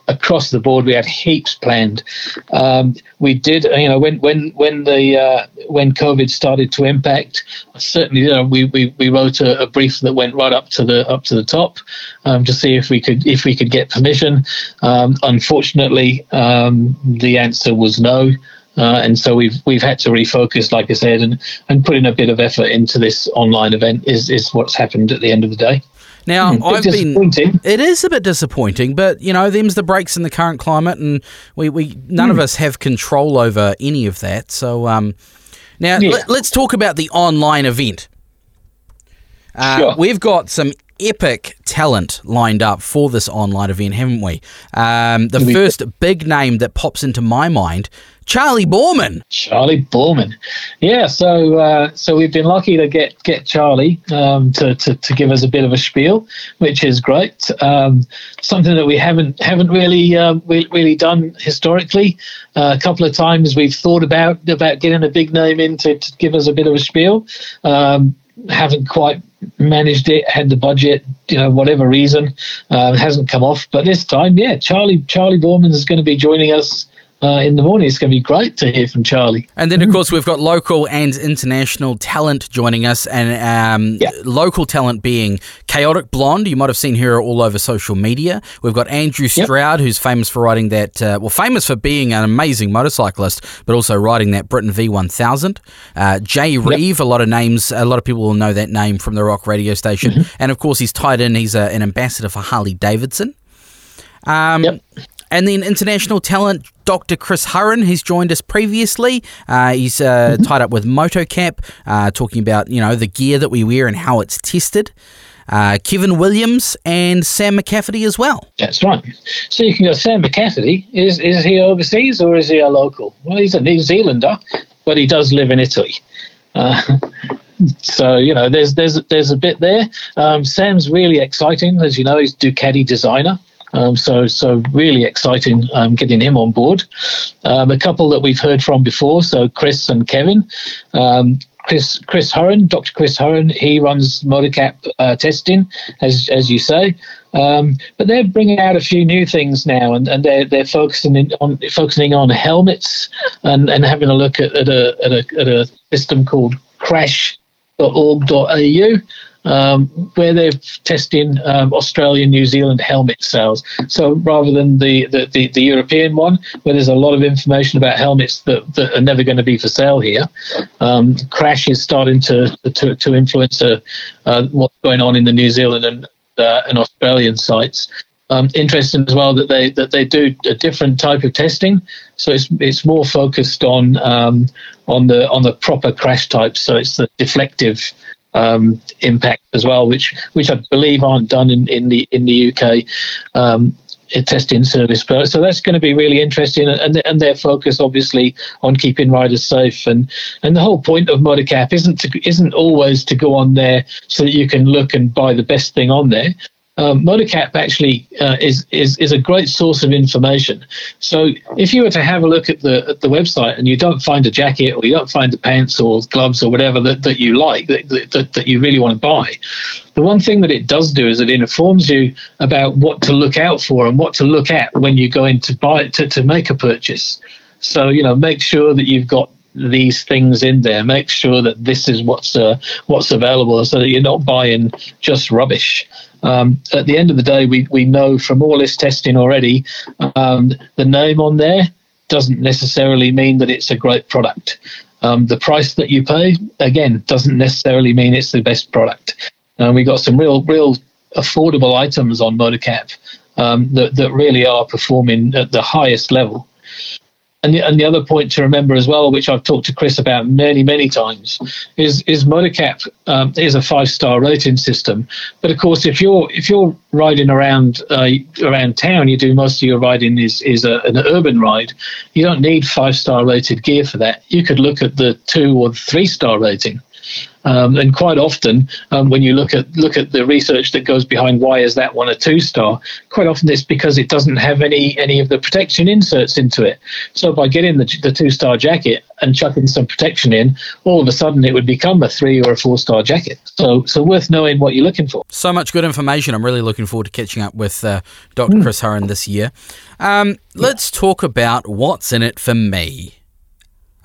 across the board. We had heaps planned. Um, we did, you know, when when when the uh, when COVID started to impact, certainly, you know, we, we, we wrote a, a, brief that went right up to the up to the top um, to see if we could if we could get permission. Um, unfortunately, um, the answer was no. Uh, and so we've we've had to refocus, like I said, and, and put in a bit of effort into this online event. Is is what's happened at the end of the day. Now, mm, I've been. It is a bit disappointing, but you know, them's the breaks in the current climate, and we, we none mm. of hmm. us have control over any of that. So, um, now yeah. let, us talk about the online event. Uh, sure. We've got some epic talent lined up for this online event, haven't we? Um, the first big name that pops into my mind Charley Boorman. Charley Boorman, yeah. So uh, so we've been lucky to get get Charley um, to, to, to give us a bit of a spiel, which is great. Um, something that we haven't haven't really uh, really done historically. Uh, a couple of times we've thought about about getting a big name in to, to give us a bit of a spiel. Um, haven't quite managed it, had the budget, you know, whatever reason, uh, hasn't come off. But this time, yeah, Charley Charley Boorman is going to be joining us uh, in the morning. It's going to be great to hear from Charley. And then, of course, we've got local and international talent joining us, and um, yeah. local talent being Chaotic Blonde. You might have seen her all over social media. We've got Andrew Stroud, yep. who's famous for riding that, uh, well, famous for being an amazing motorcyclist, but also riding that Britten V1000. Uh, Jay Reeve, yep. a lot of names, a lot of people will know that name from the rock radio station. Mm-hmm. And of course, he's tied in, he's a, an ambassador for Harley Davidson. Um, yep. And then international talent, Dr. Chris Hurren, he's joined us previously. Uh, he's uh, mm-hmm. tied up with MotoCap, uh, talking about you know the gear that we wear and how it's tested. Uh, Kevin Williams and Sam McCafferty as well. That's right. So you can go. Sam McCafferty is is he overseas or is he a local? Well, he's a New Zealander, but he does live in Italy. Uh, so you know, there's there's there's a bit there. Um, Sam's really exciting, as you know. He's Ducati designer. Um, so so really exciting um, getting him on board. Um, a couple that we've heard from before, so Chris and Kevin. Um, Chris Chris Hurren, Dr. Chris Hurren, he runs MotoCap uh, testing, as as you say. Um, but they're bringing out a few new things now, and, and they're they're focusing in on focusing on helmets and, and having a look at, at a at a at a system called Crash.org.au. Um, where they're testing um, Australian, New Zealand helmet sales. So rather than the, the, the, the, European one, where there's a lot of information about helmets that, that are never going to be for sale here, um, Crash is starting to to, to influence uh, uh, what's going on in the New Zealand and, uh, and Australian sites. Um, interesting as well that they that they do a different type of testing, so it's it's more focused on um, on the on the proper crash types. So it's the deflective um, impact as well, which which I believe aren't done in, in the in the UK um, testing service. But so that's going to be really interesting, and and their focus obviously on keeping riders safe, and and the whole point of MotoCap isn't to, isn't always to go on there so that you can look and buy the best thing on there um, actually uh, is, is is a great source of information. So if you were to have a look at the at the website and you don't find a jacket or you don't find the pants or gloves or whatever that, that you like that, that, that you really want to buy, the one thing that it does do is it informs you about what to look out for and what to look at when you go in to buy to, to make a purchase. So you know, make sure that you've got these things in there. Make sure that this is what's uh, what's available, so that you're not buying just rubbish. Um, at the end of the day, we, we know from all this testing already, um, the name on there doesn't necessarily mean that it's a great product. Um, the price that you pay, again, doesn't necessarily mean it's the best product. And uh, we got some real, real affordable items on MotoCap um, that, that really are performing at the highest level. And the, and the other point to remember as well, which I've talked to Chris about many, many times, is is MotoCap um, is a five star rating system. But of course, if you're if you're riding around uh, around town, you do most of your riding is is a, an urban ride. You don't need five star rated gear for that. You could look at the two or three star rating. Um, and quite often, um, when you look at look at the research that goes behind why is that one a two star, quite often it's because it doesn't have any any of the protection inserts into it. So by getting the, the two star jacket and chucking some protection in, all of a sudden it would become a three or a four star jacket. So so worth knowing what you're looking for. So much good information. I'm really looking forward to catching up with uh, Dr. Mm. Chris Hurren this year. Um, let's talk about what's in it for me.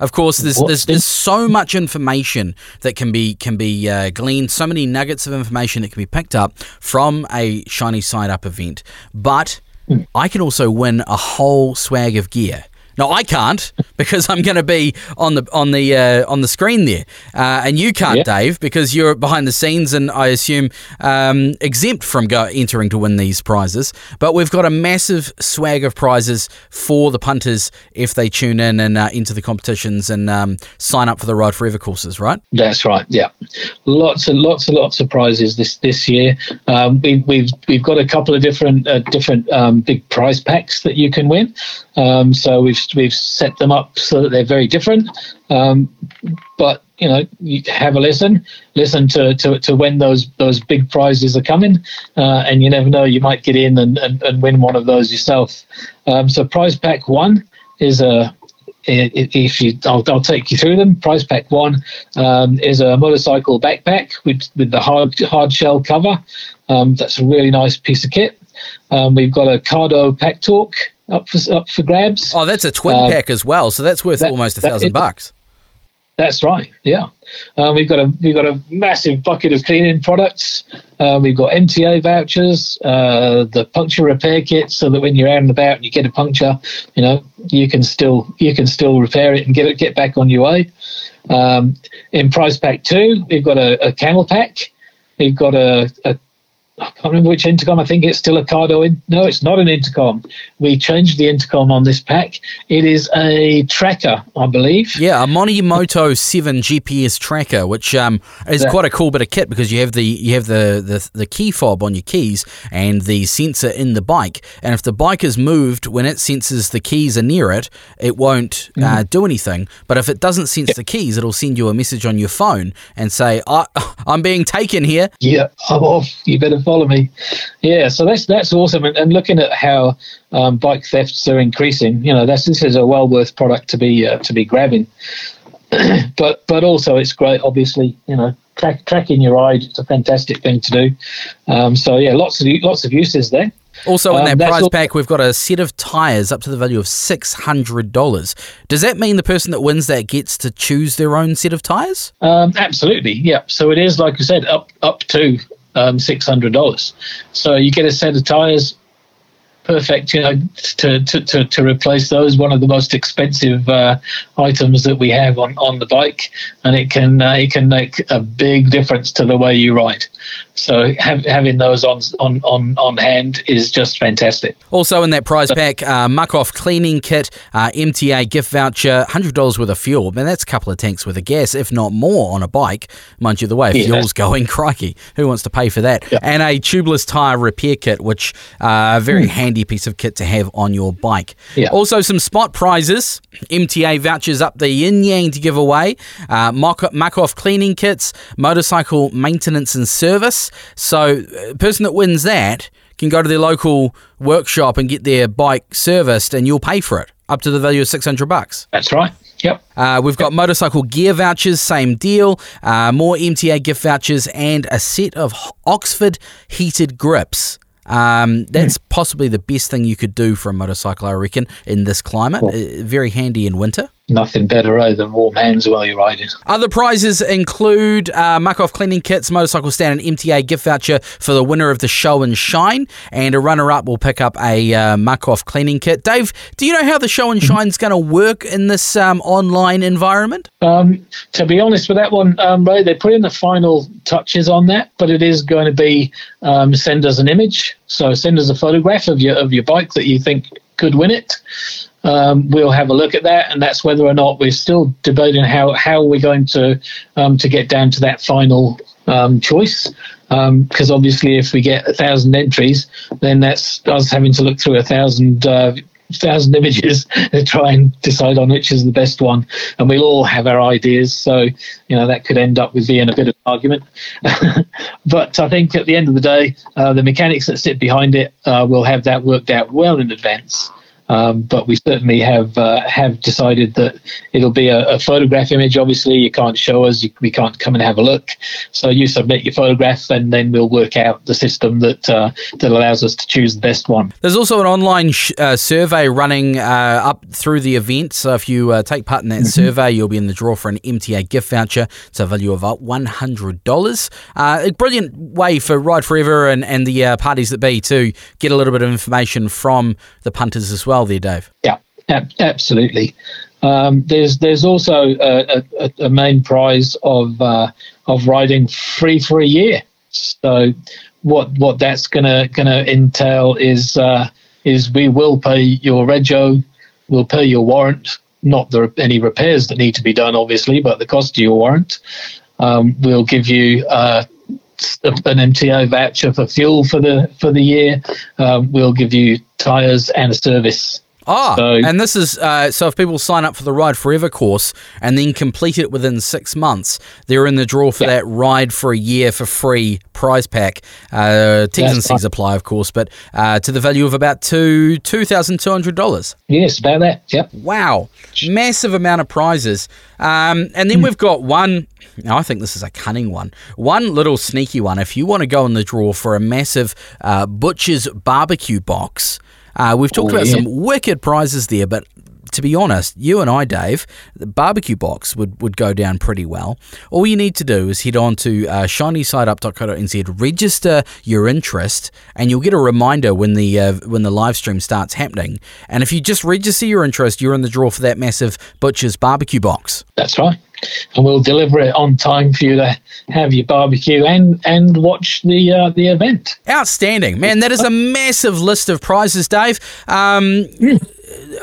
Of course, there's, there's, there's so much information that can be can be uh, gleaned, so many nuggets of information that can be picked up from a shiny side up event. But hmm. I can also win a whole swag of gear. No, I can't because I'm going to be on the on the uh, on the screen there, uh, and you can't, yeah. Dave, because you're behind the scenes and I assume um, exempt from go- entering to win these prizes. But we've got a massive swag of prizes for the punters if they tune in and uh, into the competitions and um, sign up for the Ride Forever courses, right? That's right. Yeah, lots and lots and lots of prizes this this year. Um, we, we've we've got a couple of different uh, different um, big prize packs that you can win. Um, so we've we've set them up so that they're very different. Um, but you know, you have a listen, listen to, to, to when those those big prizes are coming, uh, and you never know, you might get in and, and, and win one of those yourself. Um, so prize pack one is a if you, I'll, I'll, take you through them. Prize pack one um, is a motorcycle backpack with with the hard hard shell cover. Um, that's a really nice piece of kit. Um, we've got a Cardo Pack Talk up for up for grabs. Oh, that's a twin uh, pack as well, so that's worth that, almost a thousand bucks. That's right. Yeah, uh, we've got a we've got a massive bucket of cleaning products. Uh, we've got MTA vouchers, uh, the puncture repair kit, so that when you're out and about and you get a puncture, you know you can still you can still repair it and get it get back on your way. Um, in prize pack two, we've got a, a pack. We've got a, a I can't remember which intercom. I think it's still a Cardo. In, no, it's not an intercom. We changed the intercom on this pack. It is a tracker, I believe. Yeah, a Monimoto Seven GPS tracker, which um, is quite a cool bit of kit because you have the you have the, the the key fob on your keys and the sensor in the bike. And if the bike is moved when it senses the keys are near it, it won't uh, mm-hmm. uh, do anything. But if it doesn't sense yeah. the keys, it'll send you a message on your phone and say, "I'm being taken here." Yeah, I'm off. You better follow me. Yeah, so that's that's awesome. And, and looking at how um, bike thefts are increasing, you know, that's this is a well worth product to be uh, to be grabbing. but but also it's great. Obviously, you know, track, tracking your ride. It's a fantastic thing to do. Um, so yeah, lots of lots of uses there. Also, in Um, that that's prize all- pack, we've got a set of tyres up to the value of $600. Does that mean the person that wins that gets to choose their own set of tyres? Um, absolutely, yeah. So it is like I said, up up to um, six hundred dollars. So you get a set of tires, perfect. You know, to, to, to, to replace those one of the most expensive uh, items that we have on, on the bike, and it can uh, it can make a big difference to the way you ride. So have, having those on on on on hand is just fantastic. Also, in that prize pack, uh, Muc-Off cleaning kit, uh, MTA gift voucher, $100 worth of fuel. Man, that's a couple of tanks worth of gas, if not more, on a bike. Mind you, the way Yeah. fuel's going, crikey, who wants to pay for that? Yeah. And a tubeless tyre repair kit, which uh, a very handy piece of kit to have on your bike. Yeah. Also, some spot prizes, MTA vouchers up the yin yang to give away, uh, muck, Muc-Off cleaning kits, motorcycle maintenance and service. So, uh, person that wins that can go to their local workshop and get their bike serviced, and you'll pay for it up to the value of six hundred bucks. That's right. Yep. Uh, we've got motorcycle gear vouchers, same deal. Uh, more MTA gift vouchers and a set of Oxford heated grips. Um, that's possibly the best thing you could do for a motorcycle, I reckon, in this climate. Uh, very handy in winter. Nothing better eh, than warm hands while you're riding. Other prizes include uh, off cleaning kits, motorcycle stand, and MTA gift voucher for the winner of the show and shine, and a runner up will pick up a uh, off cleaning kit. Dave, do you know how the show and shine's going to work in this um, online environment? Um, to be honest with that one, um, Ray, they're putting the final touches on that, but it is going to be um, send us an image. So send us a photograph of your of your bike that you think could win it. Um, we'll have a look at that, and that's whether or not we're still debating how how we're going to um, to get down to that final um, choice. Because obviously, if we get a thousand entries, then that's us having to look through a thousand uh, thousand images to try and decide on which is the best one. And we'll all have our ideas, so you know that could end up with being a bit of an argument. but I think at the end of the day, uh, the mechanics that sit behind it uh, will have that worked out well in advance. Um, but we certainly have uh, have decided that it'll be a, a photograph image. Obviously, you can't show us; you, we can't come and have a look. So you submit your photograph, and then we'll work out the system that uh, that allows us to choose the best one. There's also an online sh- uh, survey running uh, up through the event. So if you uh, take part in that survey, you'll be in the draw for an MTA gift voucher. It's a value of up $100. Uh, a brilliant way for Ride Forever and, and the uh, parties that be to get a little bit of information from the punters as well there, Dave. Yeah, ab- absolutely. Um, there's there's also a, a, a main prize of uh, of riding free for a year. So what what that's gonna gonna entail is uh, is we will pay your rego, we'll pay your warrant, not the any repairs that need to be done, obviously, but the cost of your warrant. Um, we'll give you uh, an MTO voucher for fuel for the for the year. Um, we'll give you tires and a service. Ah, So- and this is uh, so if people sign up for the Ride Forever course and then complete it within six months, they're in the draw for that Ride for a Year for free prize pack. Uh, T's and C's apply, of course, but uh, to the value of about two two thousand two hundred dollars. Yes, about that. Yep. Wow, massive amount of prizes. Um, and then we've got one. Now I think this is a cunning one. One little sneaky one. If you want to go in the draw for a massive uh, butcher's barbecue box, uh, we've talked Oh, about yeah. some wicked prizes there, but. To be honest, you and I, Dave, the barbecue box would, would go down pretty well. All you need to do is head on to uh, shinysideup.co.nz, register your interest, and you'll get a reminder when the uh, when the live stream starts happening. And if you just register your interest, you're in the draw for that massive butcher's barbecue box. That's right. And we'll deliver it on time for you to have your barbecue and and watch the uh, the event. Outstanding, man! That is a massive list of prizes, Dave. Um,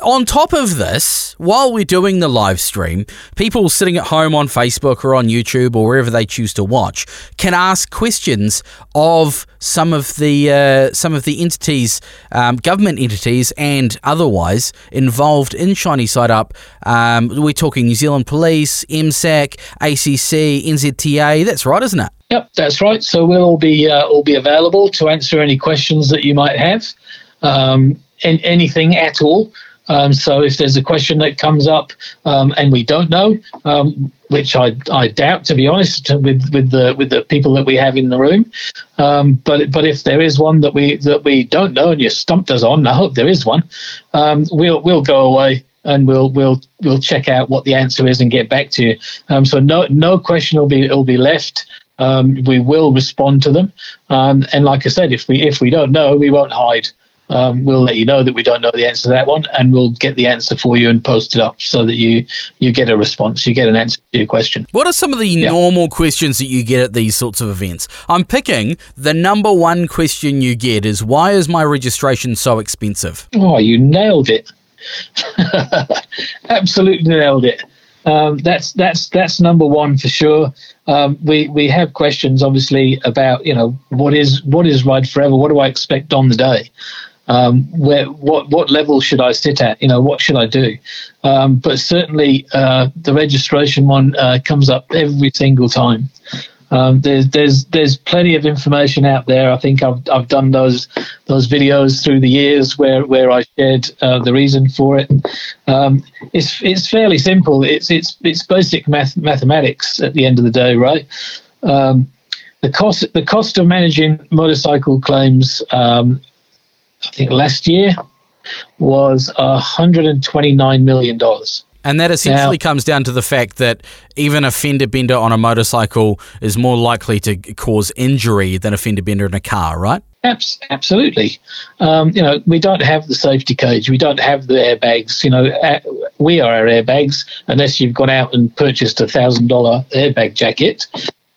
on top of this, while we're doing the live stream, people sitting at home on Facebook or on YouTube or wherever they choose to watch can ask questions of some of the uh, some of the entities, um, government entities and otherwise involved in Shiny Side Up. Um, we're talking New Zealand Police, MSAC, ACC, NZTA. That's right, isn't it? Yep, that's right. So we'll all be uh, all be available to answer any questions that you might have, um, and anything at all. Um, so if there's a question that comes up um, and we don't know, um, which I, I doubt to be honest with, with the with the people that we have in the room, um, but but if there is one that we that we don't know and you stumped us on, I hope there is one. Um, we'll we'll go away and we'll we'll we'll check out what the answer is and get back to you. Um, so no no question will be will be left. We will respond to them, and like I said, if we if we don't know, we won't hide. Um, we'll let you know that we don't know the answer to that one, and we'll get the answer for you and post it up so that you you get a response, you get an answer to your question. What are some of the Yeah. normal questions that you get at these sorts of events? I'm picking the number one question you get is why is my registration so expensive? Oh, you nailed it! Absolutely nailed it. Um, that's that's that's number one for sure. Um, we we have questions obviously about you know what is what is Ride Forever? What do I expect on the day? Um, where what what level should I sit at? You know what should I do? Um, but certainly uh, the registration one uh, comes up every single time. Um, there's there's there's plenty of information out there. I think I've I've done those those videos through the years where where I shared uh, the reason for it. Um, it's it's fairly simple. It's it's it's basic math, mathematics at the end of the day, right? Um, the cost the cost of managing motorcycle claims, um, I think last year was 129 million dollars. And that essentially Now- comes down to the fact that even a fender bender on a motorcycle is more likely to cause injury than a fender bender in a car, right? Abs- absolutely. Um, you know, we don't have the safety cage. We don't have the airbags. You know, we are our airbags unless you've gone out and purchased a thousand dollar airbag jacket.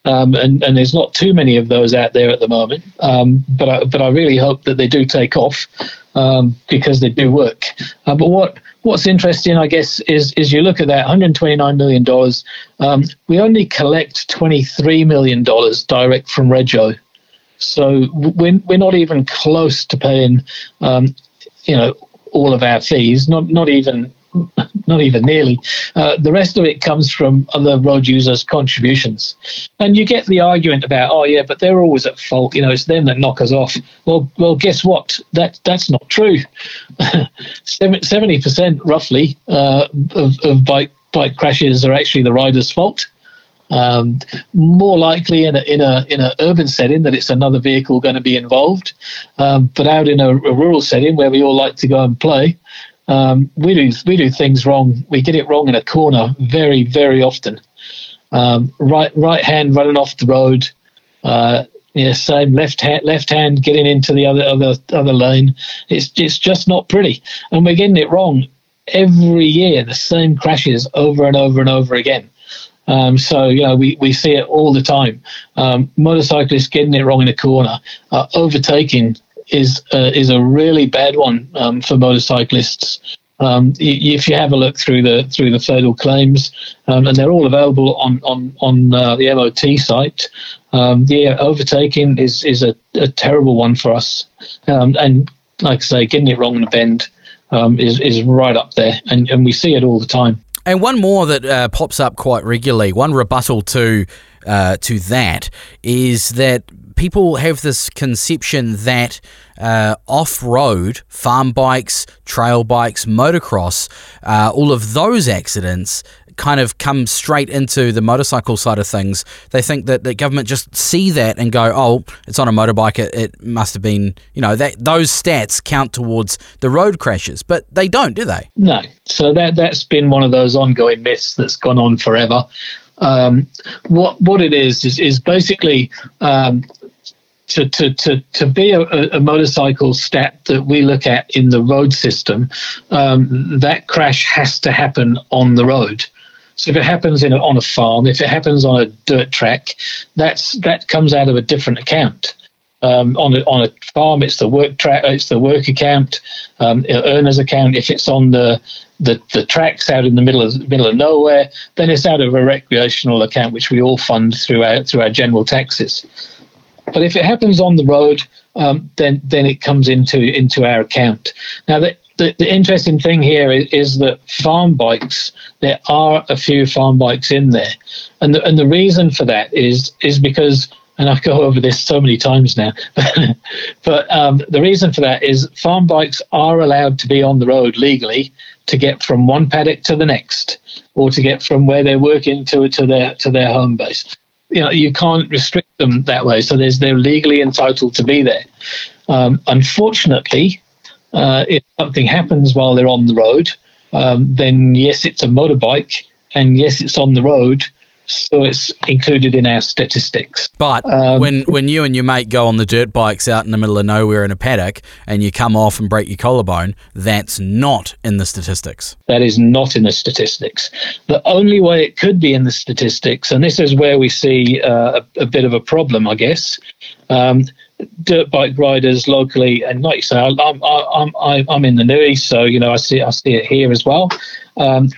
Um, and, and there's not too many of those out there at the moment. Um, but I, but I really hope that they do take off um, because they do work. Uh, but what what's interesting, I guess, is is you look at that 129 million dollars. Um, we only collect 23 million dollars direct from Rego. So we're, we're not even close to paying, um, you know, all of our fees. Not not even not even nearly. Uh, the rest of it comes from other road users' contributions, and you get the argument about, oh yeah, but they're always at fault. You know, it's them that knock us off. Well, well, guess what? That that's not true. Seventy percent, roughly, uh, of, of bike bike crashes are actually the rider's fault. Um, more likely in a in a in an urban setting that it's another vehicle going to be involved, um, but out in a, a rural setting where we all like to go and play, um, we do we do things wrong. We get it wrong in a corner very very often. Um, right right hand running off the road, uh, yeah, same left hand left hand getting into the other other other lane. It's it's just not pretty, and we're getting it wrong every year. The same crashes over and over and over again. Um, so you know we, we see it all the time. Um, motorcyclists getting it wrong in a corner, uh, overtaking is uh, is a really bad one um, for motorcyclists. Um, if you have a look through the through the fatal claims, um, and they're all available on on on uh, the MOT site. Um, yeah, overtaking is is a, a terrible one for us, um, and like I say, getting it wrong in a bend um, is is right up there, and, and we see it all the time. And one more that uh, pops up quite regularly, one rebuttal to uh, to that is that people have this conception that uh, off-road farm bikes, trail bikes, motocross, uh, all of those accidents kind of come straight into the motorcycle side of things. They think that the government just see that and go, "Oh, it's on a motorbike. It, it must have been, you know, that those stats count towards the road crashes." But they don't, do they? No. So that that's been one of those ongoing myths that's gone on forever. Um, what what it is is is basically um, to, to, to, to be a, a motorcycle stat that we look at in the road system, um, that crash has to happen on the road. So if it happens in a, on a farm, if it happens on a dirt track, that's that comes out of a different account. Um, on a, on a farm, it's the work track, it's the work account, um, earners account. If it's on the, the the tracks out in the middle of middle of nowhere, then it's out of a recreational account, which we all fund through our through our general taxes. But if it happens on the road, um, then then it comes into into our account. Now the, the, the interesting thing here is, is, that farm bikes there are a few farm bikes in there, and the, and the reason for that is is because and I've go over this so many times now, but um, the reason for that is farm bikes are allowed to be on the road legally to get from one paddock to the next, or to get from where they're working to to their to their home base you know you can't restrict them that way. So there's they're legally entitled to be there. Um, unfortunately, uh, if something happens while they're on the road, um, then yes, it's a motorbike, and yes, it's on the road, so it's included in our statistics. But um, when when you and your mate go on the dirt bikes out in the middle of nowhere in a paddock and you come off and break your collarbone, that's not in the statistics. That is not in the statistics. The only way it could be in the statistics, and this is where we see uh, a, a, bit of a problem, I guess. Um, dirt bike riders locally, and like you say, I'm I'm I'm I'm in the Nui, so you know I see I see it here as well. Um,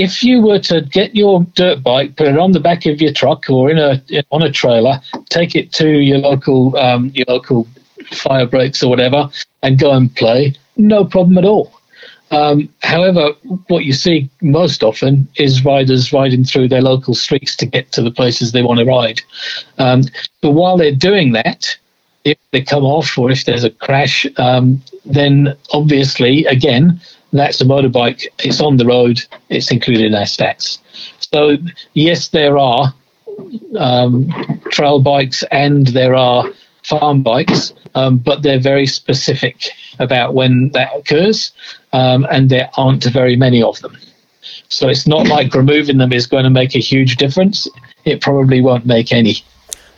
if you were to get your dirt bike, put it on the back of your truck or in a on a trailer, take it to your local um, your local fire breaks or whatever, and go and play, no problem at all. Um, however, what you see most often is riders riding through their local streets to get to the places they want to ride. Um, but while they're doing that, if they come off or if there's a crash, um, then obviously, again, that's a motorbike. It's on the road. It's included in our stats. So yes, there are um, trail bikes and there are farm bikes, um, but they're very specific about when that occurs, um, and there aren't very many of them. So it's not like removing them is going to make a huge difference. It probably won't make any.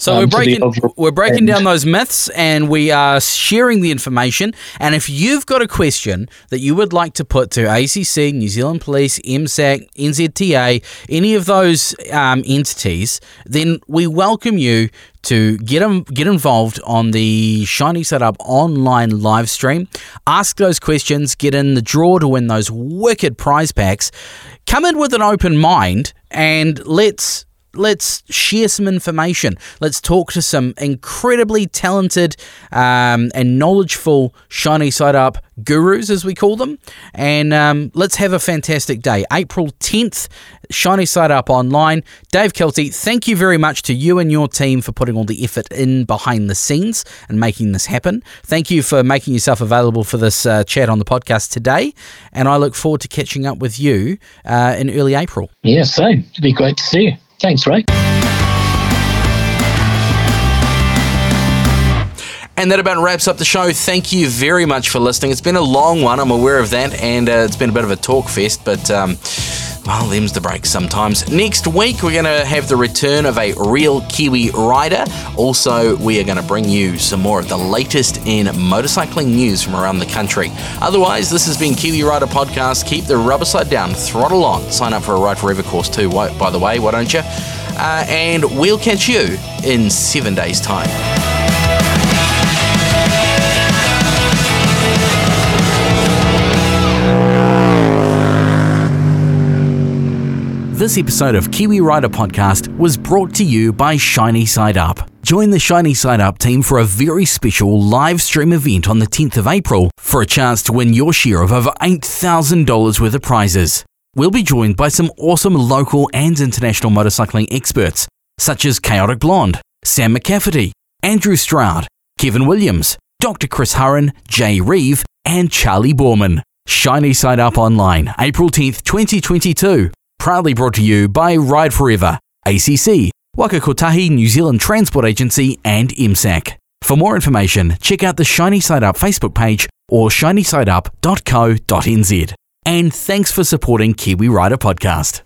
So um, we're breaking we're breaking down those myths and we are sharing the information. And if you've got a question that you would like to put to ACC, New Zealand Police, MSAC, NZTA, any of those um, entities, then we welcome you to get them, get involved on the Shiny Side Up online live stream. Ask those questions, get in the draw to win those wicked prize packs. Come in with an open mind and let's let's share some information. Let's talk to some incredibly talented um, and knowledgeful shiny side up gurus, as we call them, and um, let's have a fantastic day. April 10th, Shiny Side Up online. Dave Kelty, thank you very much to you and your team for putting all the effort in behind the scenes and making this happen. Thank you for making yourself available for this uh, chat on the podcast today, and I look forward to catching up with you uh, in early April. Yeah, same. It'd be great to see you. Thanks, Ray. And that about wraps up the show. Thank you very much for listening. It's been a long one, I'm aware of that, and uh, it's been a bit of a talk fest, but. Um, well, them's the break sometimes. Next week, we're going to have the return of a real Kiwi rider. Also, we are going to bring you some more of the latest in motorcycling news from around the country. Otherwise, this has been Kiwi Rider Podcast. Keep the rubber side down, throttle on. Sign up for a Ride Forever course too, by the way, why don't you? Uh, and we'll catch you in seven days' time. This episode of Kiwi Rider Podcast was brought to you by Shiny Side Up. Join the Shiny Side Up team for a very special live stream event on the 10th of April for a chance to win your share of over $8,000 worth of prizes. We'll be joined by some awesome local and international motorcycling experts, such as Chaotic Blonde, Sam McCafferty, Andrew Stroud, Kevin Williams, Dr. Chris Hurren, Jay Reeve, and Charley Boorman. Shiny Side Up Online, April 10th, 2022 proudly brought to you by Ride Forever, ACC, Waka Kotahi New Zealand Transport Agency, and MSAC. For more information, check out the Shiny Side Up Facebook page or shinysideup.co.nz. And thanks for supporting Kiwi Rider Podcast.